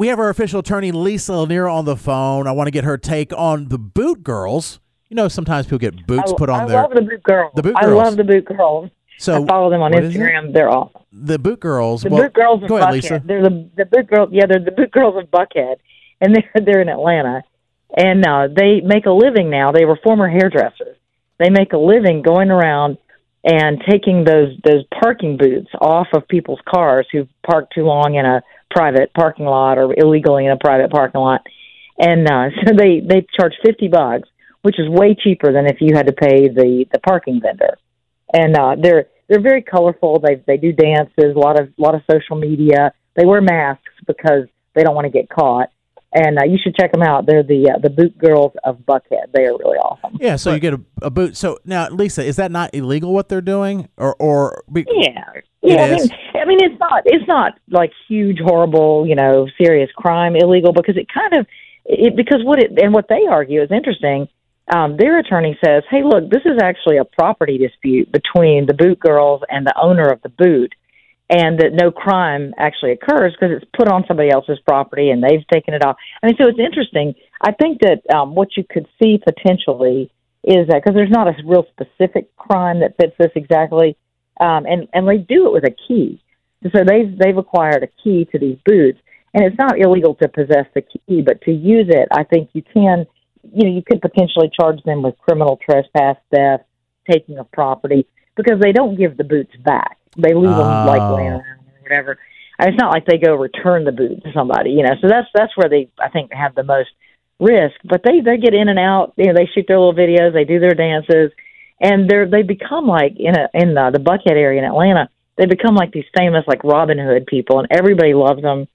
we have our official attorney, Lisa Lanier, on the phone. I want to get her take on the boot girls. You know, sometimes people get boots I, put on I their love the boot girls. The boot girls. I love the boot girls. So I follow them on what is it? Instagram. They're awesome. the boot girls. The well, boot girls of go ahead, Buckhead. Lisa. They're the the boot girls. Yeah, they're the boot girls of Buckhead, and they're they're in Atlanta, and uh, they make a living now. They were former hairdressers. They make a living going around and taking those those parking boots off of people's cars who've parked too long in a private parking lot or illegally in a private parking lot, and uh, so they they charge fifty bucks, which is way cheaper than if you had to pay the the parking vendor and uh, they're they're very colorful. They they do dances, a lot of a lot of social media. They wear masks because they don't want to get caught. And uh, you should check them out. They're the uh, the Boot Girls of Buckhead. They are really awesome. Yeah, so you get a, a boot. So now, Lisa, is that not illegal what they're doing, or or be, Yeah, yeah. I mean, I mean, it's not it's not like huge, horrible, you know, serious crime illegal because it kind of it because what it and what they argue is interesting. Um, their attorney says, "Hey, look, this is actually a property dispute between the boot girls and the owner of the boot, and that no crime actually occurs because it's put on somebody else's property and they've taken it off." I mean, so it's interesting. I think that um, what you could see potentially is that because there's not a real specific crime that fits this exactly, um, and and they do it with a key. So they've they've acquired a key to these boots, and it's not illegal to possess the key, but to use it, I think you can. You know, you could potentially charge them with criminal trespass, theft, taking of property, because they don't give the boots back. They leave them like Oh. laying around or whatever. And it's not like they go return the boot to somebody, you know. So that's that's where they I think have the most risk. But they they get in and out. You know, they shoot their little videos, they do their dances, and they're they become like in a in the, the Buckhead area in Atlanta. They become like these famous like Robin Hood people, and everybody loves them.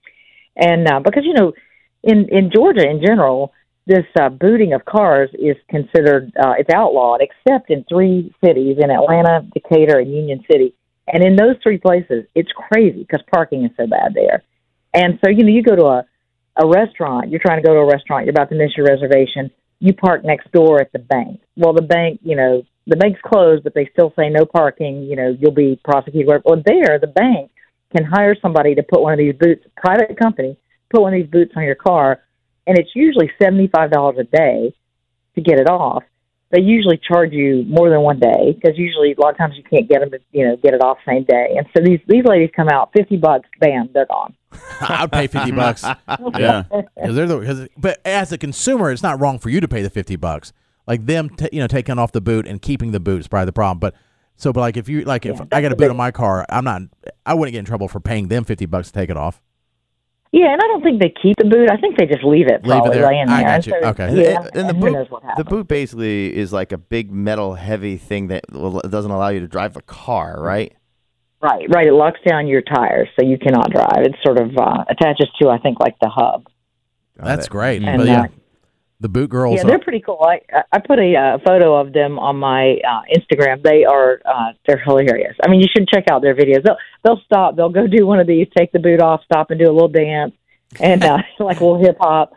And uh, because you know, in in Georgia in general, this uh, booting of cars is considered uh, it's outlawed, except in three cities in Atlanta, Decatur, and Union City. And in those three places, it's crazy because parking is so bad there. And so you know, you go to a a restaurant, you're trying to go to a restaurant, you're about to miss your reservation, you park next door at the bank. Well, the bank, you know, the bank's closed, but they still say no parking, you know, you'll be prosecuted. Well, there, the bank can hire somebody to put one of these boots, private company, put one of these boots on your car, and it's usually $75 a day to get it off. They usually charge you more than one day because usually a lot of times you can't get them to, you know, get it off same day. And so these, these ladies come out, 50 bucks, bam, they're gone. I'd pay fifty bucks. Yeah. Because they're the, cause, but as a consumer, it's not wrong for you to pay the fifty bucks. Like them, t- you know, taking off the boot and keeping the boot is probably the problem. But so, but like if you like, if Yeah, I got a boot on my car, I'm not, I wouldn't get in trouble for paying them fifty bucks to take it off. Yeah, and I don't think they keep the boot. I think they just leave it Leave it probably there. laying I there. got And you. so- Okay. Yeah, and, and the boot, the boot basically is like a big metal heavy thing that doesn't allow you to drive the car, right? Right, right. It locks down your tires, so you cannot drive. It sort of uh, attaches to, I think, like the hub. That's great. And, but yeah, uh, the boot girls. Yeah, are- they're pretty cool. I I put a uh, photo of them on my uh, Instagram. They are uh, they're hilarious. I mean, you should check out their videos. They'll they'll stop. They'll go do one of these, take the boot off, stop and do a little dance, and uh, like a little hip hop,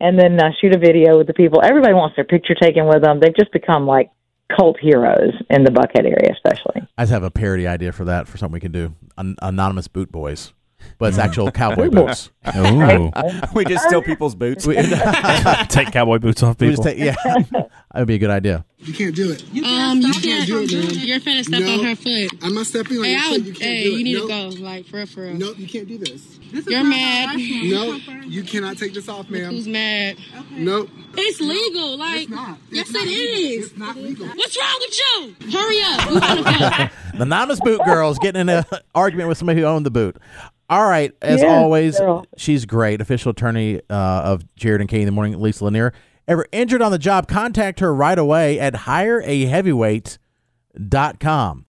and then uh, shoot a video with the people. Everybody wants their picture taken with them. They've just become like cult heroes in the Buckhead area, especially. I just have a parody idea for that for something we can do. An- anonymous boot boys, but it's actual cowboy boots. Ooh. we just steal people's boots. We- Take cowboy boots off we people. just take, yeah, that would be a good idea. You can't do it. Um, you can't can't. do it, man. You're finna step No. on her foot. I'm not stepping on Hey, your I foot. You can't Hey, do it. you need nope. to go. Like for real, for real. Nope, you can't do this. You're mad. No, you cannot take this off, ma'am. Who's mad? Nope. It's legal. Like It's not. yes, It's not it legal. is. It's not legal. What's wrong with you? Hurry up. We finna go. The anonymous boot girls getting in an argument with somebody who owned the boot. All right, as Yeah, always, they're she's great. Official attorney uh, of Jared and Katie in the morning, Lisa Lanier. Ever injured on the job, contact her right away at hireaheavyweight.com.